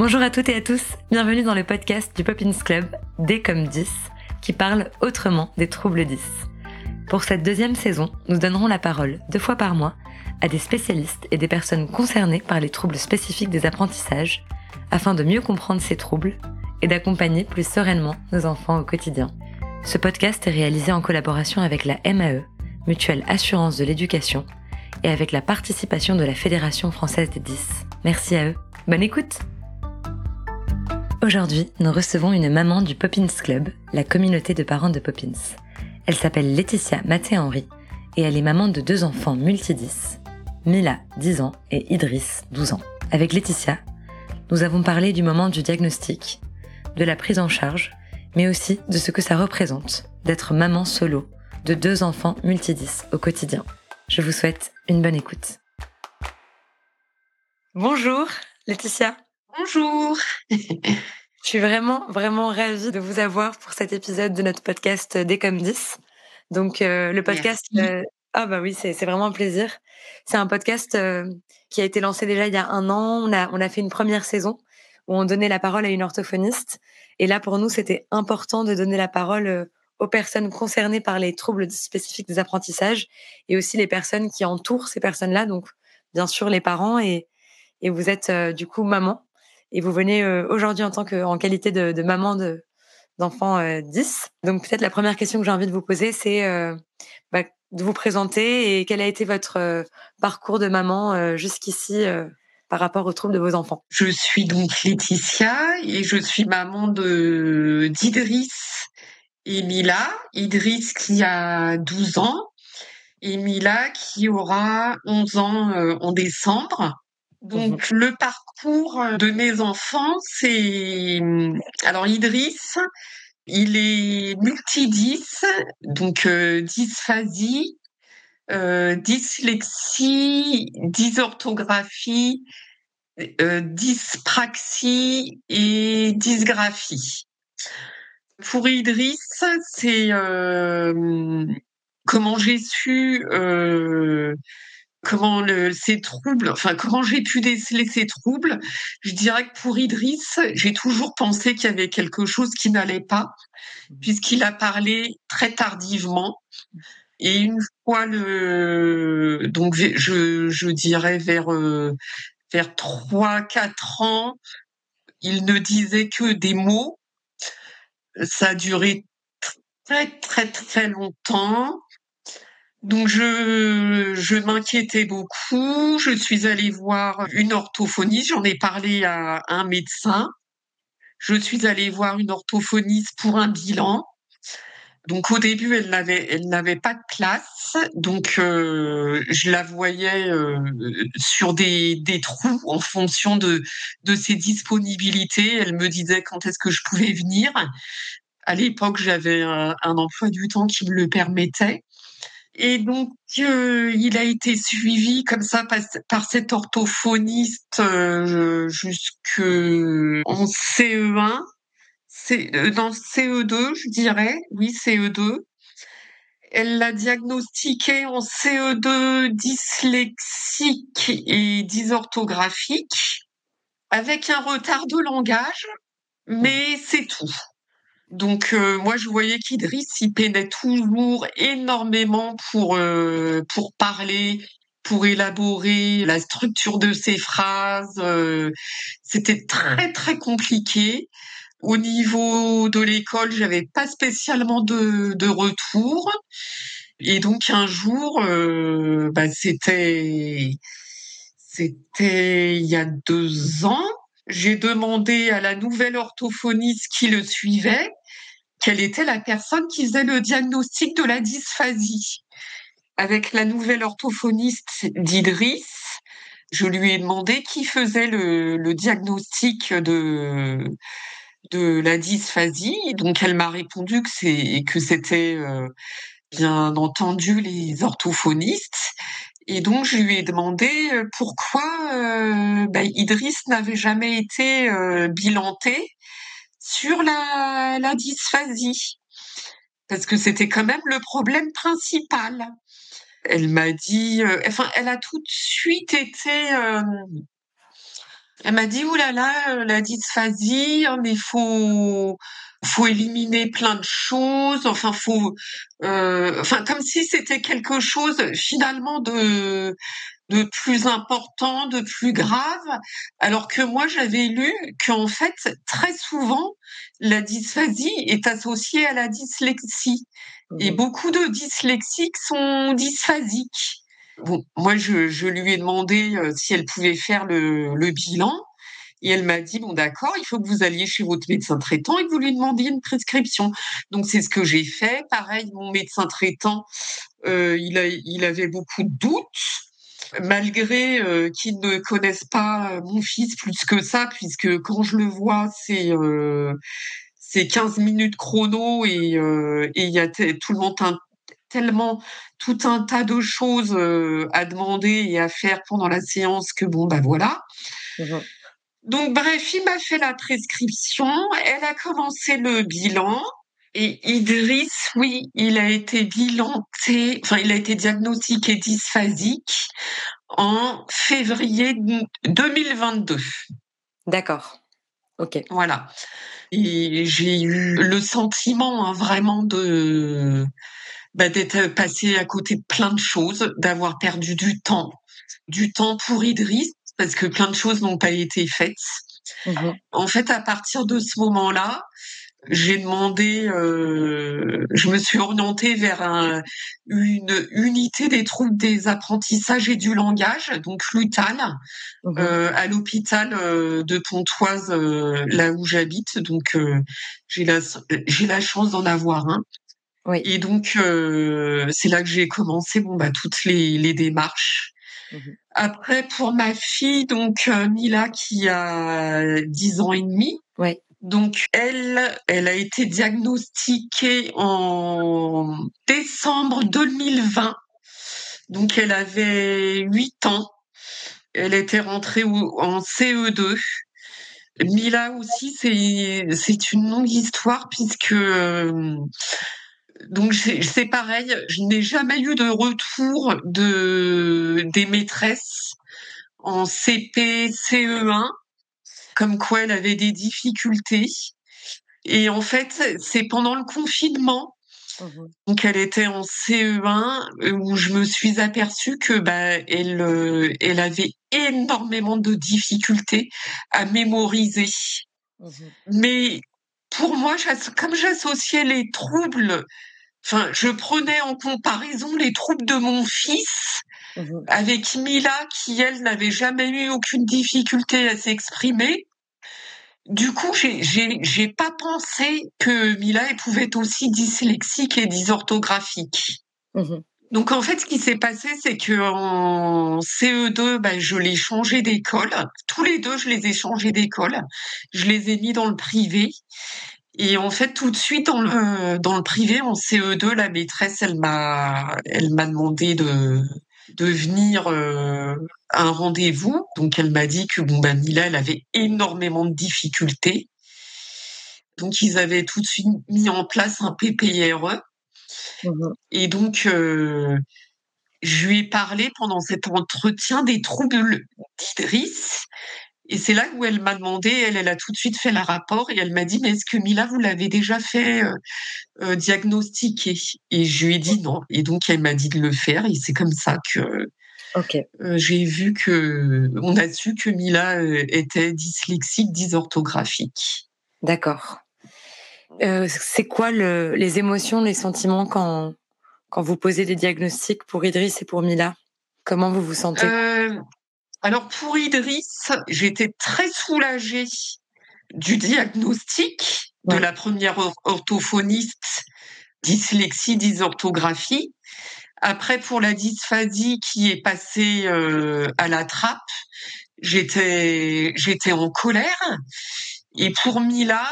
Bonjour à toutes et à tous, bienvenue dans le podcast du Poppins Club, D comme 10, qui parle autrement des troubles 10. Pour cette deuxième saison, nous donnerons la parole deux fois par mois à des spécialistes et des personnes concernées par les troubles spécifiques des apprentissages, afin de mieux comprendre ces troubles et d'accompagner plus sereinement nos enfants au quotidien. Ce podcast est réalisé en collaboration avec la MAE, Mutuelle Assurance de l'Éducation, et avec la participation de la Fédération française des 10. Merci à eux. Bonne écoute Aujourd'hui, nous recevons une maman du Poppins Club, la communauté de parents de Poppins. Elle s'appelle Laetitia Maté-Henry et elle est maman de deux enfants multi-10, Mila, 10 ans, et Idriss, 12 ans. Avec Laetitia, nous avons parlé du moment du diagnostic, de la prise en charge, mais aussi de ce que ça représente d'être maman solo de deux enfants multi-10 au quotidien. Je vous souhaite une bonne écoute. Bonjour Laetitia. Bonjour. Je suis vraiment, vraiment ravie de vous avoir pour cet épisode de notre podcast Des comme 10. Donc, euh, le podcast. Euh, ah, bah oui, c'est vraiment un plaisir. C'est un podcast euh, qui a été lancé déjà il y a un an. On a, on a fait une première saison où on donnait la parole à une orthophoniste. Et là, pour nous, c'était important de donner la parole aux personnes concernées par les troubles spécifiques des apprentissages et aussi les personnes qui entourent ces personnes-là. Donc, bien sûr, les parents et, et vous êtes du coup maman et vous venez euh, aujourd'hui en tant que en qualité de, maman de d'enfants 10. Euh, Donc peut-être la première question que j'ai envie de vous poser, c'est euh, bah, de vous présenter et quel a été votre parcours de maman jusqu'ici par rapport aux troubles de vos enfants? Je suis donc Laetitia et je suis maman de d'Idriss et Mila. Idriss qui a 12 ans et Mila qui aura 11 ans en décembre. Donc le parcours de mes enfants, c'est alors Idriss, il est multi-10, donc euh, dysphasie, euh, dyslexie, dysorthographie, euh, dyspraxie et dysgraphie. Pour Idriss, c'est euh, comment j'ai su euh, comment le, ces troubles, enfin comment j'ai pu déceler ces troubles, je dirais que pour Idriss, j'ai toujours pensé qu'il y avait quelque chose qui n'allait pas, puisqu'il a parlé très tardivement. Et une fois le, donc je, je dirais vers euh, vers trois quatre ans, il ne disait que des mots. Ça a duré très très très longtemps. Donc je, je m'inquiétais beaucoup. Je suis allée voir une orthophoniste. J'en ai parlé à un médecin. Je suis allée voir une orthophoniste pour un bilan. Donc au début, elle n'avait, elle n'avait pas de place. Donc euh, je la voyais euh, sur des, des trous en fonction de, de ses disponibilités. Elle me disait quand est-ce que je pouvais venir. À l'époque, j'avais un, un emploi du temps qui me le permettait. Et donc, euh, il a été suivi comme ça par, par cet orthophoniste euh, jusqu'en CE1, C, euh, dans CE2, je dirais, oui, CE2. Elle l'a diagnostiqué en CE2 dyslexique et dysorthographique, avec un retard de langage, mais c'est tout. Donc euh, moi je voyais qu'Idriss il peinait toujours énormément pour euh, pour parler, pour élaborer la structure de ses phrases. Euh, c'était très très compliqué. Au niveau de l'école, j'avais pas spécialement de, de retour. Et donc un jour, bah, c'était c'était il y a deux ans. J'ai demandé à la nouvelle orthophoniste qui le suivait quelle était la personne qui faisait le diagnostic de la dysphasie. Avec la nouvelle orthophoniste d'Idriss, je lui ai demandé qui faisait le, diagnostic de de la dysphasie. Donc elle m'a répondu que c'était euh, bien entendu les orthophonistes. Et donc je lui ai demandé euh, pourquoi euh, bah, Idriss n'avait jamais été bilanté sur la, la dysphasie, parce que c'était quand même le problème principal. Elle m'a dit, euh, enfin, elle a tout de suite été, euh, Elle m'a dit, oulala, la dysphasie, hein, mais faut, faut éliminer plein de choses. Enfin, faut, euh, enfin, comme si c'était quelque chose finalement de, de plus important, de plus grave, alors que moi j'avais lu qu'en fait très souvent la dysphasie est associée à la dyslexie et mmh beaucoup de dyslexiques sont dysphasiques. Bon, moi je, je lui ai demandé euh, si elle pouvait faire le, le bilan et elle m'a dit bon d'accord, il faut que vous alliez chez votre médecin traitant et que vous lui demandiez une prescription. Donc c'est ce que j'ai fait. Pareil, mon médecin traitant, euh, il, a, il avait beaucoup de doutes malgré euh, qu'ils ne connaissent pas mon fils plus que ça, puisque quand je le vois, c'est euh, c'est 15 minutes chrono et euh, il y a tout le monde un, tellement tout un tas de choses euh, à demander et à faire pendant la séance que bon bah voilà. Mmh Donc bref, il m'a fait la prescription, elle a commencé le bilan. Et Idriss, oui, il a été bilanté, enfin, il a été diagnostiqué dysphasique en février 2022. D'accord. Ok. Voilà. Et j'ai eu le sentiment hein, vraiment de bah, d'être passé à côté de plein de choses, d'avoir perdu du temps, du temps pour Idriss parce que plein de choses n'ont pas été faites. Mmh en fait, à partir de ce moment-là, j'ai demandé, euh, je me suis orientée vers un, une unité des troubles des apprentissages et du langage, donc l'UTAL, mmh euh, à l'hôpital euh, de Pontoise, euh, là où j'habite. Donc euh, j'ai la j'ai la chance d'en avoir un. Oui. Et donc c'est là que j'ai commencé bon bah toutes les, les démarches. Mmh Après pour ma fille donc Mila qui a 10 ans et demi. Ouais. Donc elle, elle a été diagnostiquée en décembre 2020. Donc elle avait 8 ans. Elle était rentrée en CE2. Mila aussi, c'est c'est une longue histoire puisque euh, donc c'est pareil, je n'ai jamais eu de retour de des maîtresses en CP, CE1 comme quoi elle avait des difficultés. Et en fait, c'est pendant le confinement, mmh donc elle était en CE1, euh, où je me suis aperçue que bah, elle, euh, elle avait énormément de difficultés à mémoriser. Mmh Mais pour moi, comme j'associais les troubles, enfin, je prenais en comparaison les troubles de mon fils mmh avec Mila, qui elle n'avait jamais eu aucune difficulté à s'exprimer. Du coup, j'ai pas pensé que Mila pouvait être aussi dyslexique et dysorthographique. Mmh Donc en fait, ce qui s'est passé, c'est que en CE2, ben, je l'ai changé d'école. Tous les deux, je les ai changés d'école. Je les ai mis dans le privé. Et en fait, tout de suite dans le dans le privé, en CE2, la maîtresse, elle m'a elle m'a demandé de de venir euh, à un rendez-vous. Donc elle m'a dit que bon ben Mila, elle avait énormément de difficultés. Donc ils avaient tout de suite mis en place un PPRE. Mmh Et donc euh, je lui ai parlé pendant cet entretien des troubles d'Idriss. Et c'est là où elle m'a demandé, elle, elle a tout de suite fait le rapport et elle m'a dit, mais est-ce que Mila, vous l'avez déjà fait euh, diagnostiquer? Et je lui ai dit non. Et donc, elle m'a dit de le faire et c'est comme ça que j'ai vu que, on a su que Mila était dyslexique, dysorthographique. D'accord. c'est quoi le, les émotions, les sentiments quand, quand vous posez des diagnostics pour Idriss et pour Mila? Comment vous vous sentez? Alors pour Idriss, j'étais très soulagée du diagnostic de la première orthophoniste dyslexie, dysorthographie. Après, pour la dysphasie qui est passée euh, à la trappe, j'étais j'étais en colère. Et pour Mila,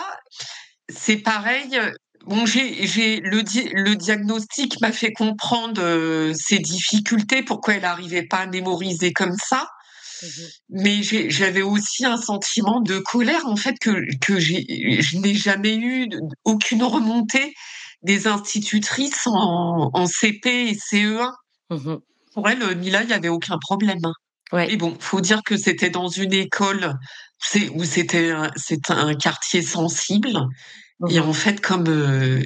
c'est pareil. Bon, j'ai j'ai le le diagnostic m'a fait comprendre euh, ses difficultés, pourquoi elle n'arrivait pas à mémoriser comme ça. Mmh Mais j'avais aussi un sentiment de colère en fait que que je n'ai jamais eu aucune remontée des institutrices en, en CP et CE1. Mmh Pour elle, Mila, il n'y avait aucun problème. Ouais. Et bon, faut dire que c'était dans une école où c'était c'est un quartier sensible. Et Mmh en fait, comme euh,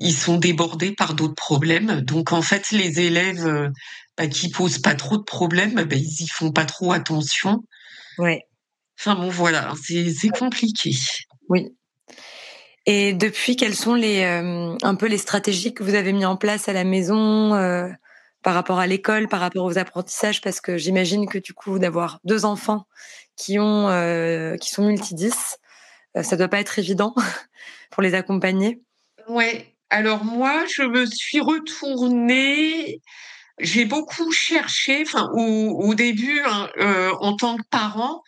ils sont débordés par d'autres problèmes, donc en fait, les élèves euh, qui posent pas trop de problèmes, bah, ils y font pas trop attention. Ouais. Enfin bon, voilà, c'est compliqué. Oui. Et depuis, quelles sont les euh, un peu les stratégies que vous avez mis en place à la maison euh, par rapport à l'école, par rapport aux apprentissages? Parce que j'imagine que du coup, d'avoir deux enfants qui ont euh, qui sont multidis, ça doit pas être évident pour les accompagner. Ouais. Alors moi, je me suis retournée. J'ai beaucoup cherché. Enfin, au, au début, hein, en tant que parent,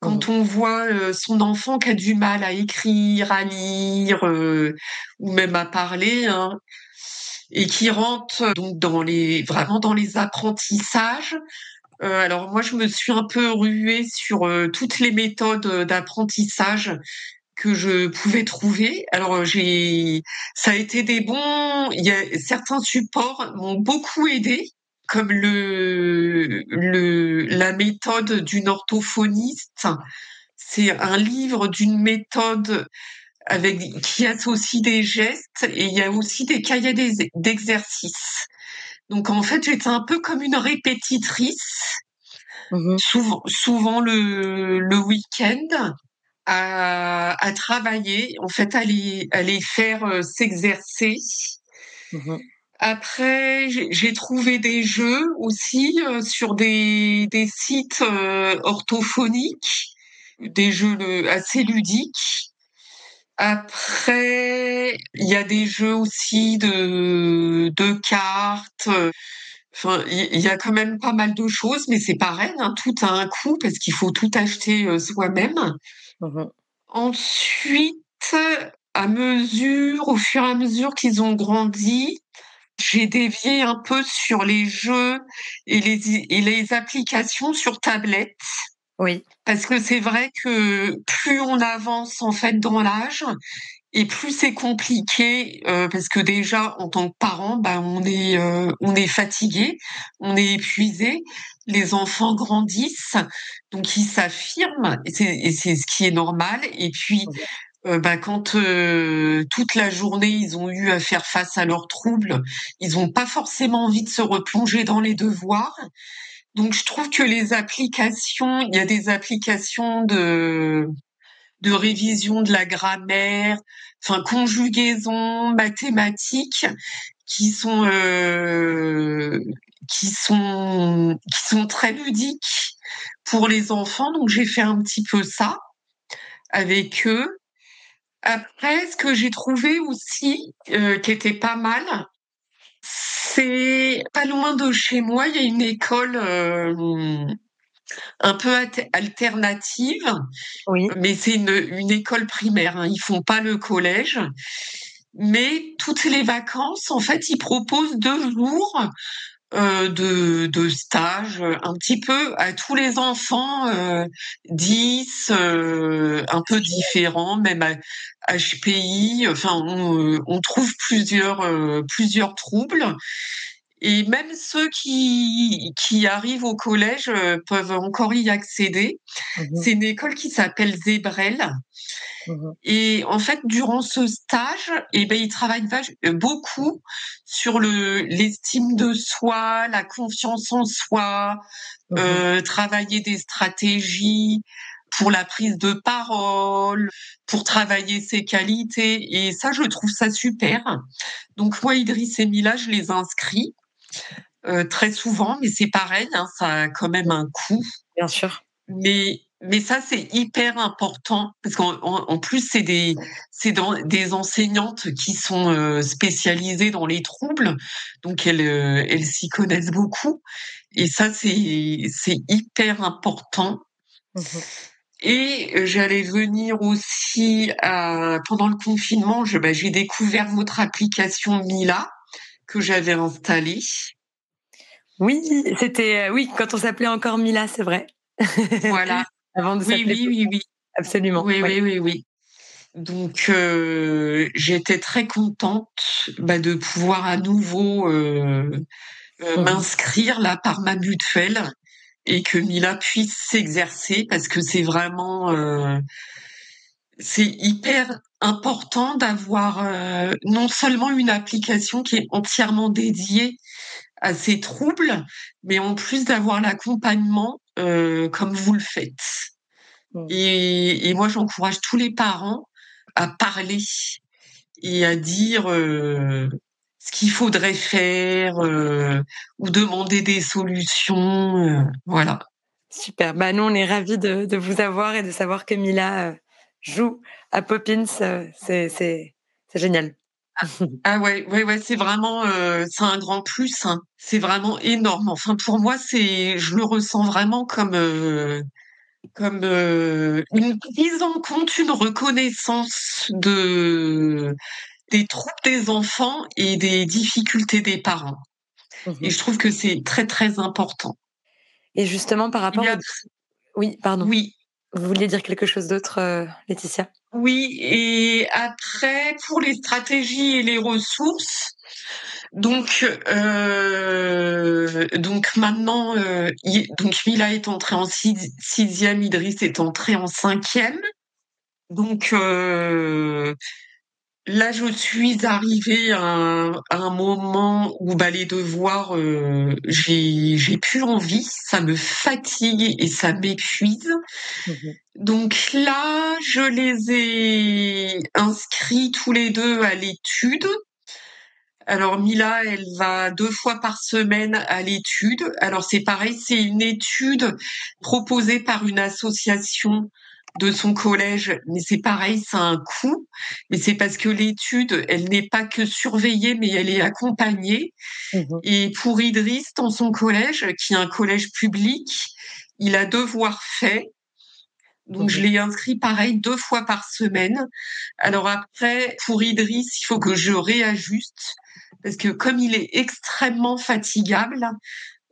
quand mmh. on voit son enfant qui a du mal à écrire, à lire ou même à parler, hein, et qui rentre donc dans les vraiment dans les apprentissages. alors moi, je me suis un peu ruée sur toutes les méthodes d'apprentissage que je pouvais trouver. Alors j'ai, ça a été des bons. Il y a certains supports m'ont beaucoup aidé comme le, le la méthode d'une orthophoniste. C'est un livre d'une méthode avec qui associe des gestes et il y a aussi des cahiers d'exercices. Donc en fait, j'étais un peu comme une répétitrice, mmh souvent, souvent le, le week-end, à, à, travailler, en fait, à les, à les faire euh, s'exercer. Mmh après, j'ai trouvé des jeux aussi euh, sur des, des sites euh, orthophoniques, des jeux assez ludiques. Après, il y a des jeux aussi de, de cartes. Enfin, il y a quand même pas mal de choses, mais c'est pareil, hein, tout a un coût parce qu'il faut tout acheter euh, soi-même. Mmh Ensuite, à mesure, au fur et à mesure qu'ils ont grandi, j'ai dévié un peu sur les jeux et les, et les applications sur tablette. Oui. Parce que c'est vrai que plus on avance en fait dans l'âge et plus c'est compliqué euh, parce que déjà en tant que parent, bah, on est euh, on est fatigué, on est épuisé. Les enfants grandissent, donc ils s'affirment et c'est ce qui est normal. Et puis euh, bah, quand euh, toute la journée ils ont eu à faire face à leurs troubles, ils n'ont pas forcément envie de se replonger dans les devoirs. Donc je trouve que les applications, il y a des applications de de révision de la grammaire, enfin conjugaison, mathématiques, qui sont euh, qui sont qui sont très ludiques pour les enfants. Donc j'ai fait un petit peu ça avec eux. Après, ce que j'ai trouvé aussi, euh, qui était pas mal, c'est pas loin de chez moi, il y a une école euh, un peu alternative, oui. mais c'est une, une, école primaire. Hein, ils font pas le collège, mais toutes les vacances, en fait, ils proposent deux jours euh, de, de stage un petit peu à tous les enfants, euh, 10, euh, un peu différents, même à HPI. Enfin, on, on trouve plusieurs, euh, plusieurs troubles. Et même ceux qui, qui arrivent au collège euh, peuvent encore y accéder. Mmh C'est une école qui s'appelle Zébrel. Mmh et en fait, durant ce stage, eh ben, ils travaillent beaucoup sur le l'estime de soi, la confiance en soi, mmh euh, travailler des stratégies pour la prise de parole, pour travailler ses qualités. Et ça, je trouve ça super. Donc moi, Idriss et Mila, je les inscris euh, très souvent, mais c'est pareil, hein, ça a quand même un coût. Bien sûr. Mais mais ça c'est hyper important parce qu'en en, plus c'est des c'est des enseignantes qui sont euh, spécialisées dans les troubles, donc elles euh, elles s'y connaissent beaucoup et ça c'est c'est hyper important. Mmh et j'allais venir aussi à, pendant le confinement, bah, j'ai découvert votre application Mila que j'avais installée. Oui, c'était oui quand on s'appelait encore Mila, c'est vrai. Voilà. Avant de oui, oui, oui, oui, absolument. Oui, oui, oui, oui. Donc euh, j'étais très contente bah, de pouvoir à nouveau euh, euh, mmh m'inscrire là par ma mutuelle et que Mila puisse s'exercer parce que c'est vraiment euh, c'est hyper important d'avoir euh, non seulement une application qui est entièrement dédiée à ces troubles, mais en plus d'avoir l'accompagnement euh, comme vous le faites. Mmh. Et, et, moi, j'encourage tous les parents à parler et à dire euh, ce qu'il faudrait faire ou demander des solutions. Voilà. Super. Bah, nous, on est ravis de, de, vous avoir et de savoir que Mila joue à Poppins. c'est, c'est, génial. Ah ouais, ouais, ouais, c'est vraiment, euh, c'est un grand plus. Hein. C'est vraiment énorme. Enfin, pour moi, c'est, je le ressens vraiment comme, euh, comme euh, une prise en compte, une reconnaissance de des troubles des enfants et des difficultés des parents. Et je trouve que c'est très très important. Et justement, par rapport, a... oui, pardon. Oui. Vous vouliez dire quelque chose d'autre, Laetitia? Oui, et après, pour les stratégies et les ressources, donc, euh, donc maintenant, euh, donc Mila est entrée en sixième, Idriss est entré en cinquième. Donc euh, là, je suis arrivée à un, moment où bah, les devoirs, euh, j'ai j'ai plus envie, ça me fatigue et ça m'épuise. Mmh donc là, je les ai inscrits tous les deux à l'étude. Alors Mila, elle va deux fois par semaine à l'étude. Alors c'est pareil, c'est une étude proposée par une association de son collège, mais c'est pareil, c'est un coût. Mais c'est parce que l'étude, elle n'est pas que surveillée, mais elle est accompagnée. Mmh Et pour Idriss, dans son collège, qui est un collège public, il a devoir fait donc je l'ai inscrit pareil deux fois par semaine. Alors après, pour Idriss, il faut que je réajuste parce que comme il est extrêmement fatigable,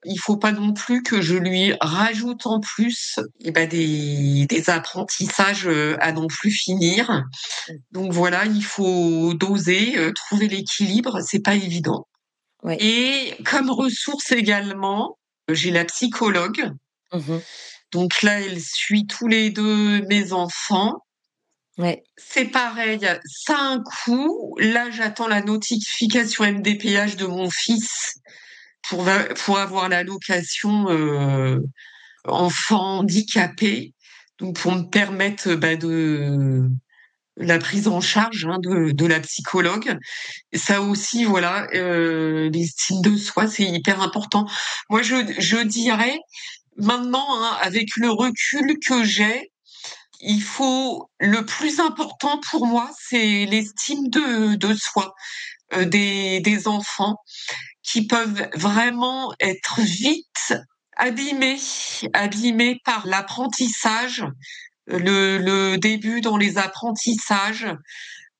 il faut pas non plus que je lui rajoute en plus eh ben des, des apprentissages euh, à non plus finir. Donc voilà, il faut doser, euh, trouver l'équilibre, c'est pas évident. Et comme ressource également, j'ai la psychologue. Mmh donc là, elle suit tous les deux mes enfants. Ouais. C'est pareil, ça a un coût. Là, j'attends la notification MDPH de mon fils pour, pour avoir l'allocation euh, enfant handicapé, donc pour me permettre bah, de la prise en charge hein, de, de, la psychologue. Ça aussi, voilà, euh, l'estime de soi, c'est hyper important. Moi, je, je dirais, Maintenant, hein, avec le recul que j'ai, il faut le plus important pour moi, c'est l'estime de, de soi euh, des, des enfants qui peuvent vraiment être vite abîmés, abîmés par l'apprentissage, le, le début dans les apprentissages.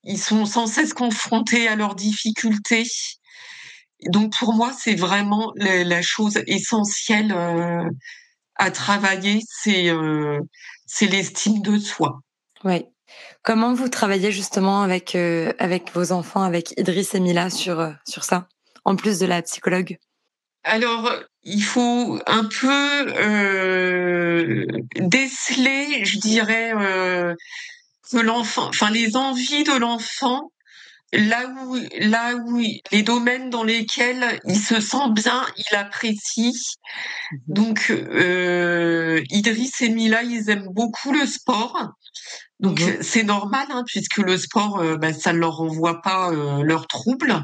Ils sont sans cesse confrontés à leurs difficultés. Donc pour moi, c'est vraiment la, la, chose essentielle euh, à travailler, c'est euh, l'estime de soi. Oui. Comment vous travaillez justement avec euh, avec vos enfants, avec Idriss et Mila sur euh, sur ça, en plus de la psychologue Alors, il faut un peu euh, déceler, je dirais, euh, que l'enfant, enfin les envies de l'enfant là où là où les domaines dans lesquels il se sent bien, il apprécie. Mhm. Donc euh, Idriss et Mila, ils aiment beaucoup le sport. Donc mhm. c'est normal hein, puisque le sport, euh, bah, ça ne leur renvoie pas euh, leurs troubles.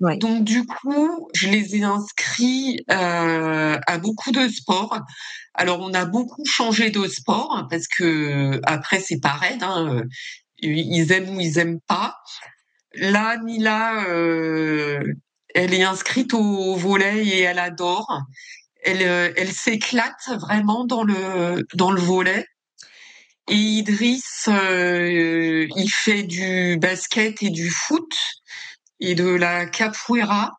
Donc du coup, je les ai inscrits euh, à beaucoup de sports. Alors on a beaucoup changé de sport parce que après c'est pareil, hein, ils aiment ou ils aiment pas. Là, Mila, euh, elle est inscrite au volet et elle adore. Elle, euh, elle s'éclate vraiment dans le dans le volet. Et Idriss, euh, il fait du basket et du foot et de la capoeira.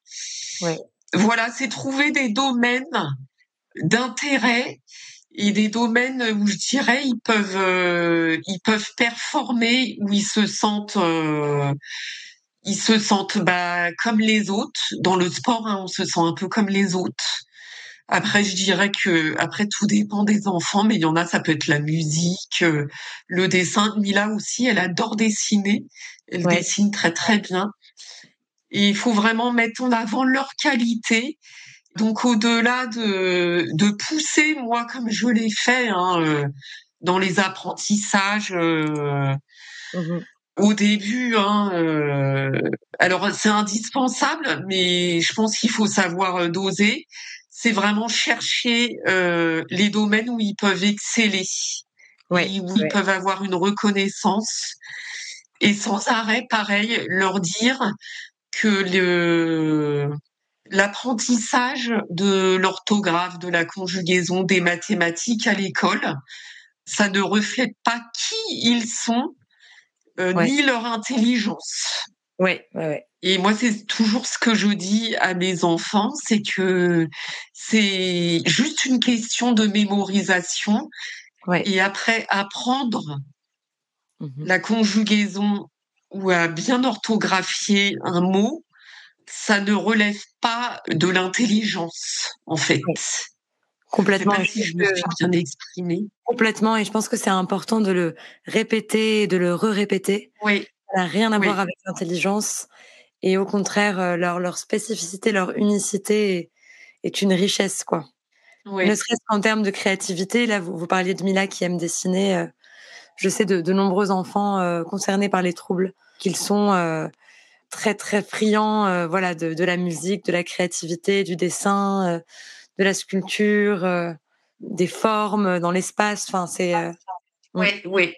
Voilà, c'est trouver des domaines d'intérêt et des domaines où je dirais ils peuvent ils peuvent performer où ils se sentent ils se sentent bah, comme les autres. Dans le sport, hein, on se sent un peu comme les autres. Après, je dirais que après tout dépend des enfants, mais il y en a, ça peut être la musique, euh, le dessin. Mila aussi, elle adore dessiner. Elle dessine très très bien. Et il faut vraiment mettre en avant leur qualité. Donc au-delà de, de pousser, moi comme je l'ai fait hein, euh, dans les apprentissages, euh, mmh au début, hein, euh, alors c'est indispensable, mais je pense qu'il faut savoir euh, doser. C'est vraiment chercher euh, les domaines où ils peuvent exceller, ouais, où ils peuvent avoir une reconnaissance, et sans arrêt, pareil, leur dire que le l'apprentissage de l'orthographe, de la conjugaison, des mathématiques à l'école, ça ne reflète pas qui ils sont, euh, ni leur intelligence. Ouais. Et moi, c'est toujours ce que je dis à mes enfants, c'est que c'est juste une question de mémorisation. Ouais. Et après, apprendre mmh la conjugaison ou à bien orthographier un mot, ça ne relève pas de l'intelligence, en fait. Complètement. Je si je me suis bien exprimée. Complètement. Et je pense que c'est important de le répéter de le re-répéter. Oui. Ça n'a rien à voir avec l'intelligence. Et au contraire, euh, leur, leur spécificité, leur unicité est, une richesse, quoi. Oui. Ne serait-ce qu'en termes de créativité. Là, vous, vous parliez de Mila qui aime dessiner. Euh, je sais de, de nombreux enfants euh, concernés par les troubles qu'ils sont très, très friands voilà, de, de, la musique, de la créativité, du dessin de la sculpture, euh, des formes dans l'espace. Enfin, c'est. Euh, oui, oui,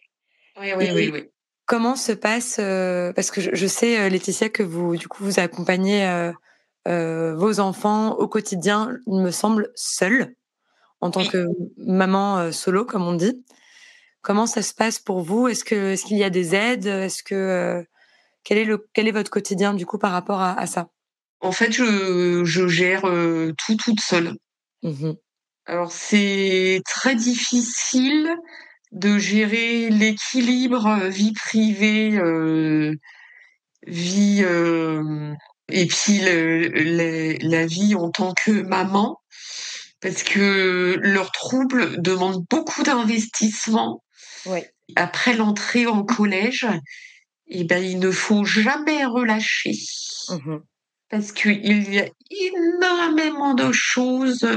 oui, oui, oui, Comment se passe euh, Parce que je, sais, Laetitia, que vous, du coup, vous accompagnez vos enfants au quotidien, il me semble, seul, en tant que maman solo, comme on dit. Comment ça se passe pour vous? Est-ce que est-ce qu'il y a des aides? Est-ce que quel est le quel est votre quotidien du coup par rapport à, ça? En fait, je, je gère tout toute seule. Mmh Alors c'est très difficile de gérer l'équilibre euh, vie privée, euh, vie euh, et puis la vie en tant que maman, parce que leurs troubles demandent beaucoup d'investissement. Après l'entrée en collège, eh ben, il ne faut jamais relâcher. Mmh parce qu'il y a énormément de choses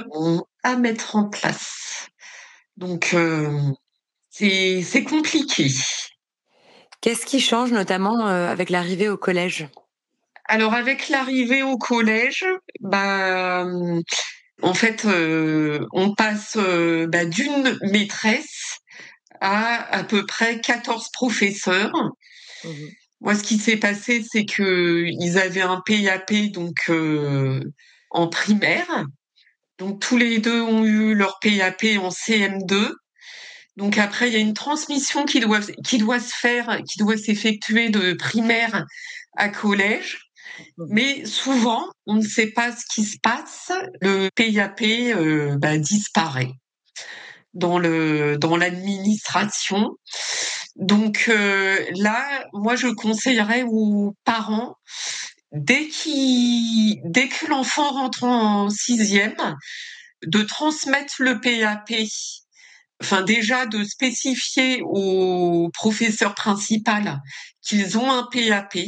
à mettre en place. Donc, euh, c'est compliqué. Qu'est-ce qui change notamment euh, avec l'arrivée au collège? Alors, avec l'arrivée au collège, bah, en fait, euh, on passe bah, d'une maîtresse à à peu près 14 professeurs. Mmh moi, ce qui s'est passé, c'est que ils avaient un PAP donc euh, en primaire. Donc tous les deux ont eu leur PAP en CM2. Donc après, il y a une transmission qui doit qui doit se faire, qui doit s'effectuer de primaire à collège. Mmh. Mais souvent, on ne sait pas ce qui se passe. Le PAP euh, bah, disparaît dans le dans l'administration. Donc euh, là, moi, je conseillerais aux parents, dès, dès que l'enfant rentre en sixième, de transmettre le PAP. Enfin, déjà de spécifier au professeur principal qu'ils ont un PAP,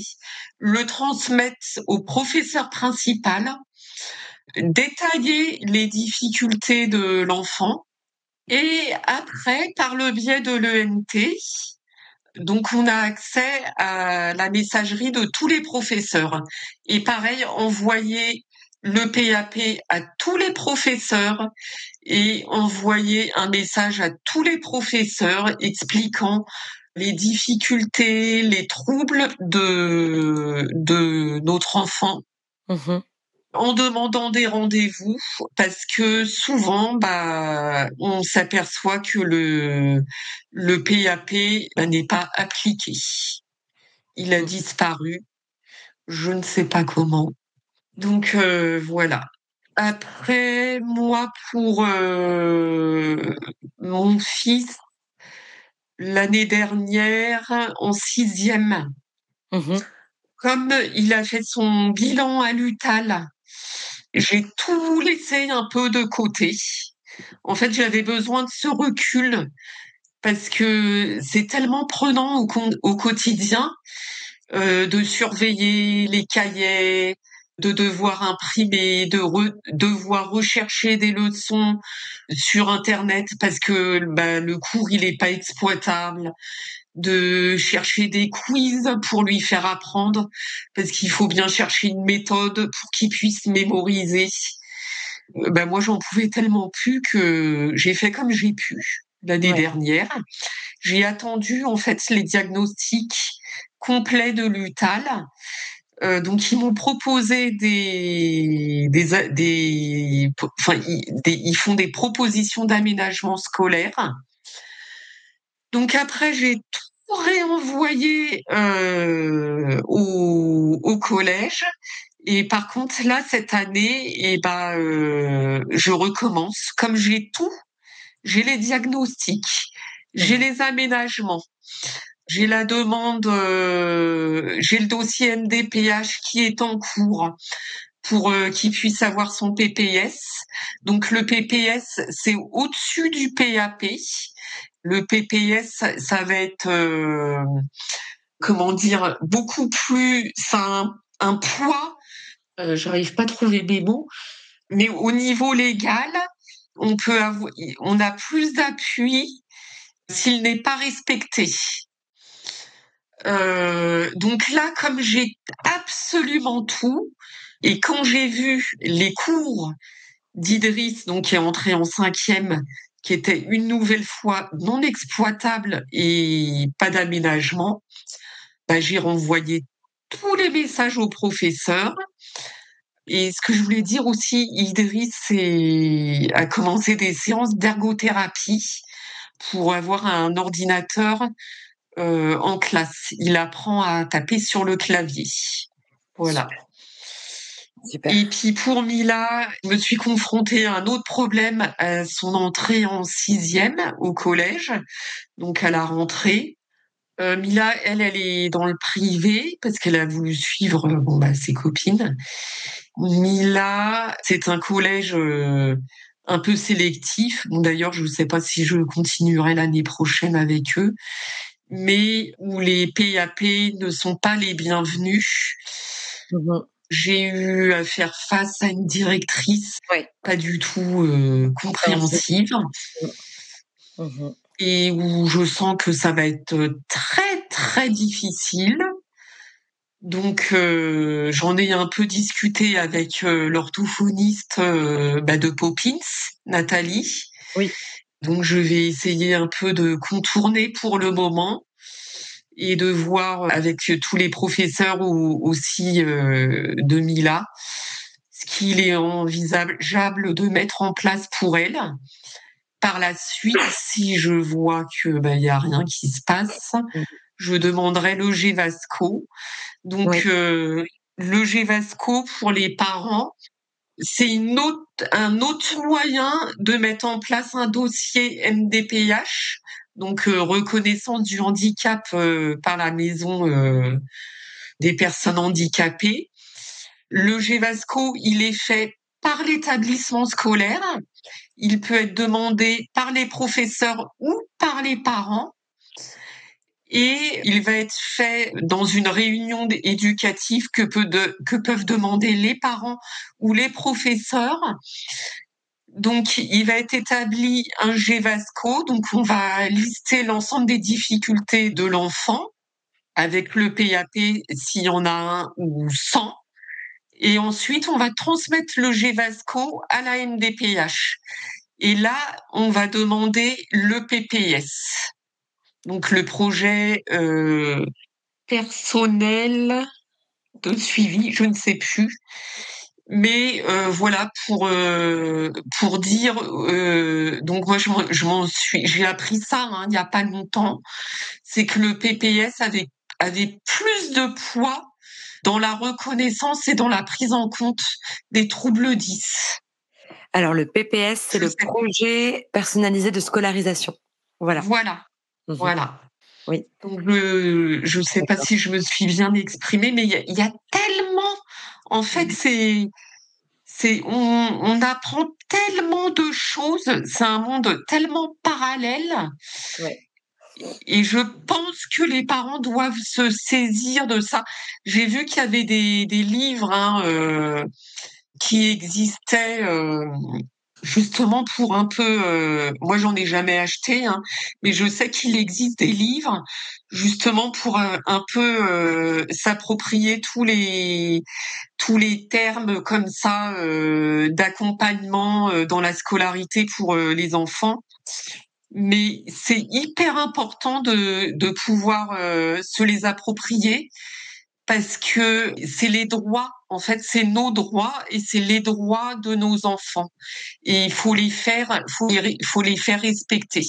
le transmettre au professeur principal, détailler les difficultés de l'enfant, et après, par le biais de l'ENT, donc, on a accès à la messagerie de tous les professeurs. Et pareil, envoyer le PAP à tous les professeurs et envoyer un message à tous les professeurs expliquant les difficultés, les troubles de, de notre enfant. Mmh en demandant des rendez-vous parce que souvent bah on s'aperçoit que le le PAP bah, n'est pas appliqué. Il a disparu. Je ne sais pas comment. Donc euh, voilà. Après moi pour euh, mon fils l'année dernière en sixième. Mmh comme il a fait son bilan à l'UTAL j'ai tout laissé un peu de côté. En fait, j'avais besoin de ce recul parce que c'est tellement prenant au, quotidien euh, de surveiller les cahiers, de devoir imprimer, de devoir rechercher des leçons sur Internet parce que bah, le cours il est pas exploitable, de chercher des quiz pour lui faire apprendre parce qu'il faut bien chercher une méthode pour qu'il puisse mémoriser. Ben moi j'en pouvais tellement plus que j'ai fait comme j'ai pu l'année dernière. J'ai attendu en fait les diagnostics complets de l'UTAL. Euh, donc ils m'ont proposé des, des, des, enfin ils font des propositions d'aménagement scolaire. Donc après j'ai réenvoyé euh, au, collège et par contre, là, cette année, eh ben, euh, je recommence. Comme j'ai tout, j'ai les diagnostics, j'ai les aménagements, j'ai la demande, euh, j'ai le dossier MDPH qui est en cours pour euh, qu'il puisse avoir son PPS. Donc le PPS, c'est au-dessus du PAP. Le PPS, ça, va être, comment dire, beaucoup plus, ça un poids euh, j'arrive pas à trouver mes mots, mais au niveau légal, on peut on a plus d'appui s'il n'est pas respecté. Euh, donc là, comme j'ai absolument tout, et quand j'ai vu les cours d'Idriss, donc qui est entré en cinquième, qui était une nouvelle fois non exploitable et pas d'aménagement, bah, j'ai renvoyé tous les messages au professeur. Et ce que je voulais dire aussi, Idriss a commencé des séances d'ergothérapie pour avoir un ordinateur euh, en classe. Il apprend à taper sur le clavier. Voilà. Et puis pour Mila, je me suis confrontée à un autre problème à son entrée en sixième au collège, donc à la rentrée. Euh, Mila, elle, elle est dans le privé parce qu'elle a voulu suivre euh, bon, bah, ses copines. Mila, c'est un collège euh, un peu sélectif. Bon, d'ailleurs, je ne sais pas si je continuerai l'année prochaine avec eux, mais où les PAP ne sont pas les bienvenus. Mmh J'ai eu à faire face à une directrice pas du tout compréhensive. Mmh et où je sens que ça va être très très difficile. Donc euh, j'en ai un peu discuté avec euh, l'orthophoniste euh, bah, de Poppins, Nathalie. Oui. Donc je vais essayer un peu de contourner pour le moment et de voir avec tous les professeurs ou aussi de Mila ce qu'il est envisageable de mettre en place pour elle. Par la suite, si je vois que il bah, y a rien qui se passe, mmh. je demanderai le Gévasco. Donc euh, le Gévasco pour les parents, c'est une autre, un autre moyen de mettre en place un dossier MDPH, donc euh, reconnaissance du handicap euh, par la maison des personnes handicapées. Le Gévasco, il est fait par l'établissement scolaire il peut être demandé par les professeurs ou par les parents et il va être fait dans une réunion éducative que, que peuvent demander les parents ou les professeurs. Donc, il va être établi un GVASCO, donc on va lister l'ensemble des difficultés de l'enfant avec le PAP s'il y en a un ou 100. Et ensuite, on va transmettre le GVASCO à la MDPH. Et là, on va demander le PPS. Donc le projet euh, personnel de suivi, je ne sais plus. Mais euh, voilà pour euh, pour dire donc moi je m'en suis j'ai appris ça hein, il n'y a pas longtemps c'est que le PPS avait avait plus de poids dans la reconnaissance et dans la prise en compte des troubles 10. Alors le PPS, c'est le projet personnalisé de scolarisation. Voilà. Voilà. Mhm. Voilà. Oui. Donc je ne sais pas si je me suis bien exprimée, mais il y, a tellement, en fait, c'est c'est on, on, apprend tellement de choses, c'est un monde tellement parallèle. Ouais. Et je pense que les parents doivent se saisir de ça. J'ai vu qu'il y avait des, des livres hein, euh, qui existaient euh, justement pour un peu. Euh, moi, j'en ai jamais acheté, hein, mais je sais qu'il existe des livres justement pour un, un peu euh, s'approprier tous les tous les termes comme ça euh, d'accompagnement euh, dans la scolarité pour euh, les enfants. Mais c'est hyper important de, de pouvoir se les approprier parce que c'est les droits, en fait, c'est nos droits et c'est les droits de nos enfants. Et il faut les faire, faut les, faut les faire respecter.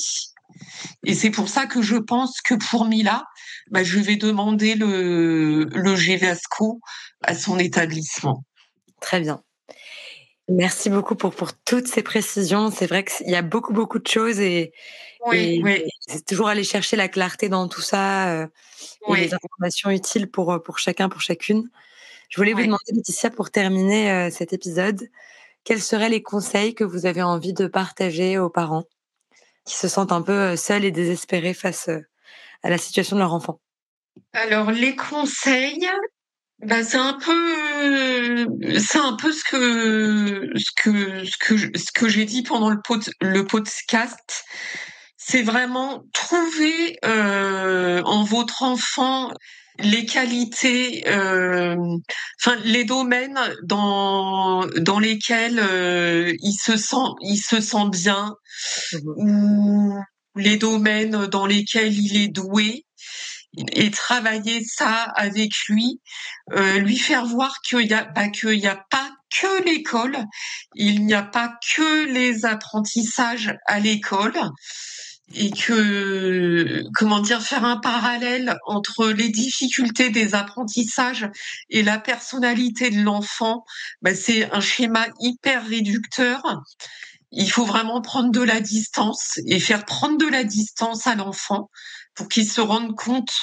Et c'est pour ça que je pense que pour Mila, bah, je vais demander le, le GVASCO à son établissement. Très bien. Merci beaucoup pour, pour toutes ces précisions. C'est vrai qu'il y a beaucoup, beaucoup de choses et, oui, oui. c'est toujours aller chercher la clarté dans tout ça euh, et les informations utiles pour, pour chacun, pour chacune. Je voulais vous demander, Laetitia, pour terminer euh, cet épisode, quels seraient les conseils que vous avez envie de partager aux parents qui se sentent un peu euh, seuls et désespérés face à la situation de leur enfant? Alors, les conseils, bah, c'est un peu, c'est un peu ce que ce que ce que ce que j'ai dit pendant le pod, le podcast. C'est vraiment trouver euh, en votre enfant les qualités, euh, enfin les domaines dans dans lesquels euh, il se sent il se sent bien mmh. ou les domaines dans lesquels il est doué et travailler ça avec lui, euh, lui faire voir qu'il y a bah, qu'il y a pas que l'école, il n'y a pas que les apprentissages à l'école et que comment dire faire un parallèle entre les difficultés des apprentissages et la personnalité de l'enfant, bah, c'est un schéma hyper réducteur. Il faut vraiment prendre de la distance et faire prendre de la distance à l'enfant pour qu'il se rende compte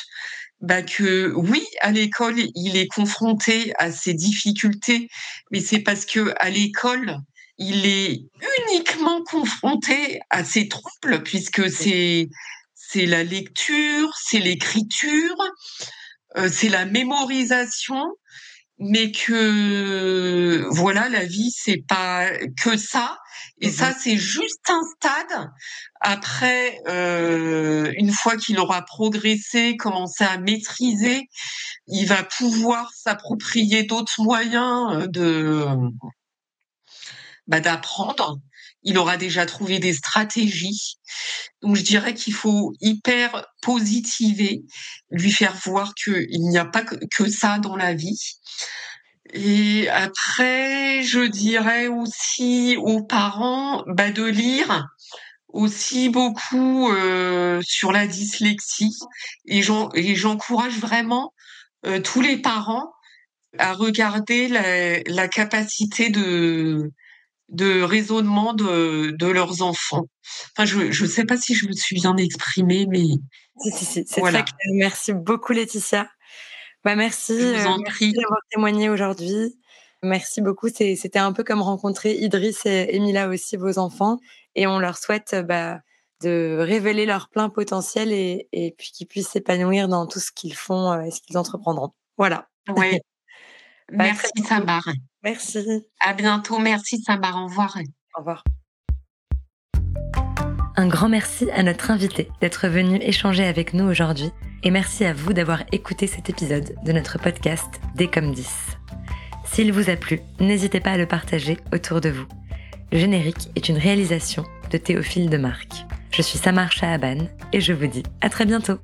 bah, que oui, à l'école, il est confronté à ces difficultés, mais c'est parce que à l'école, il est uniquement confronté à ces troubles, puisque c'est c'est la lecture, c'est l'écriture, euh, c'est la mémorisation, mais que voilà, la vie c'est pas que ça, et ça, mmh c'est juste un stade. Après, euh, une fois qu'il aura progressé, commencé à maîtriser, il va pouvoir s'approprier d'autres moyens euh, de bah, d'apprendre. Il aura déjà trouvé des stratégies. Donc, je dirais qu'il faut hyper positiver, lui faire voir qu'il n'y a pas que ça dans la vie. Et après, je dirais aussi aux parents bah, de lire aussi beaucoup euh, sur la dyslexie et j'encourage vraiment euh, tous les parents à regarder la, la capacité de de raisonnement de, de leurs enfants. Enfin, je ne sais pas si je me suis bien exprimée, mais si, si, si, c'est voilà. très clair. Merci beaucoup, Laetitia. Bah merci, euh, merci d'avoir témoigné aujourd'hui. Merci beaucoup. C'était un peu comme rencontrer Idriss et Emila aussi, vos enfants. Et on leur souhaite euh, bah, de révéler leur plein potentiel et, et puis qu'ils puissent s'épanouir dans tout ce qu'ils font euh, et ce qu'ils entreprendront. Voilà. Oui. bah, merci Samar. Merci. À bientôt. Merci Samar. Au revoir. Au revoir. Un grand merci à notre invité d'être venu échanger avec nous aujourd'hui et merci à vous d'avoir écouté cet épisode de notre podcast Des comme 10. S'il vous a plu, n'hésitez pas à le partager autour de vous. Le générique est une réalisation de Théophile de Marc. Je suis Samar Chahaban et je vous dis à très bientôt.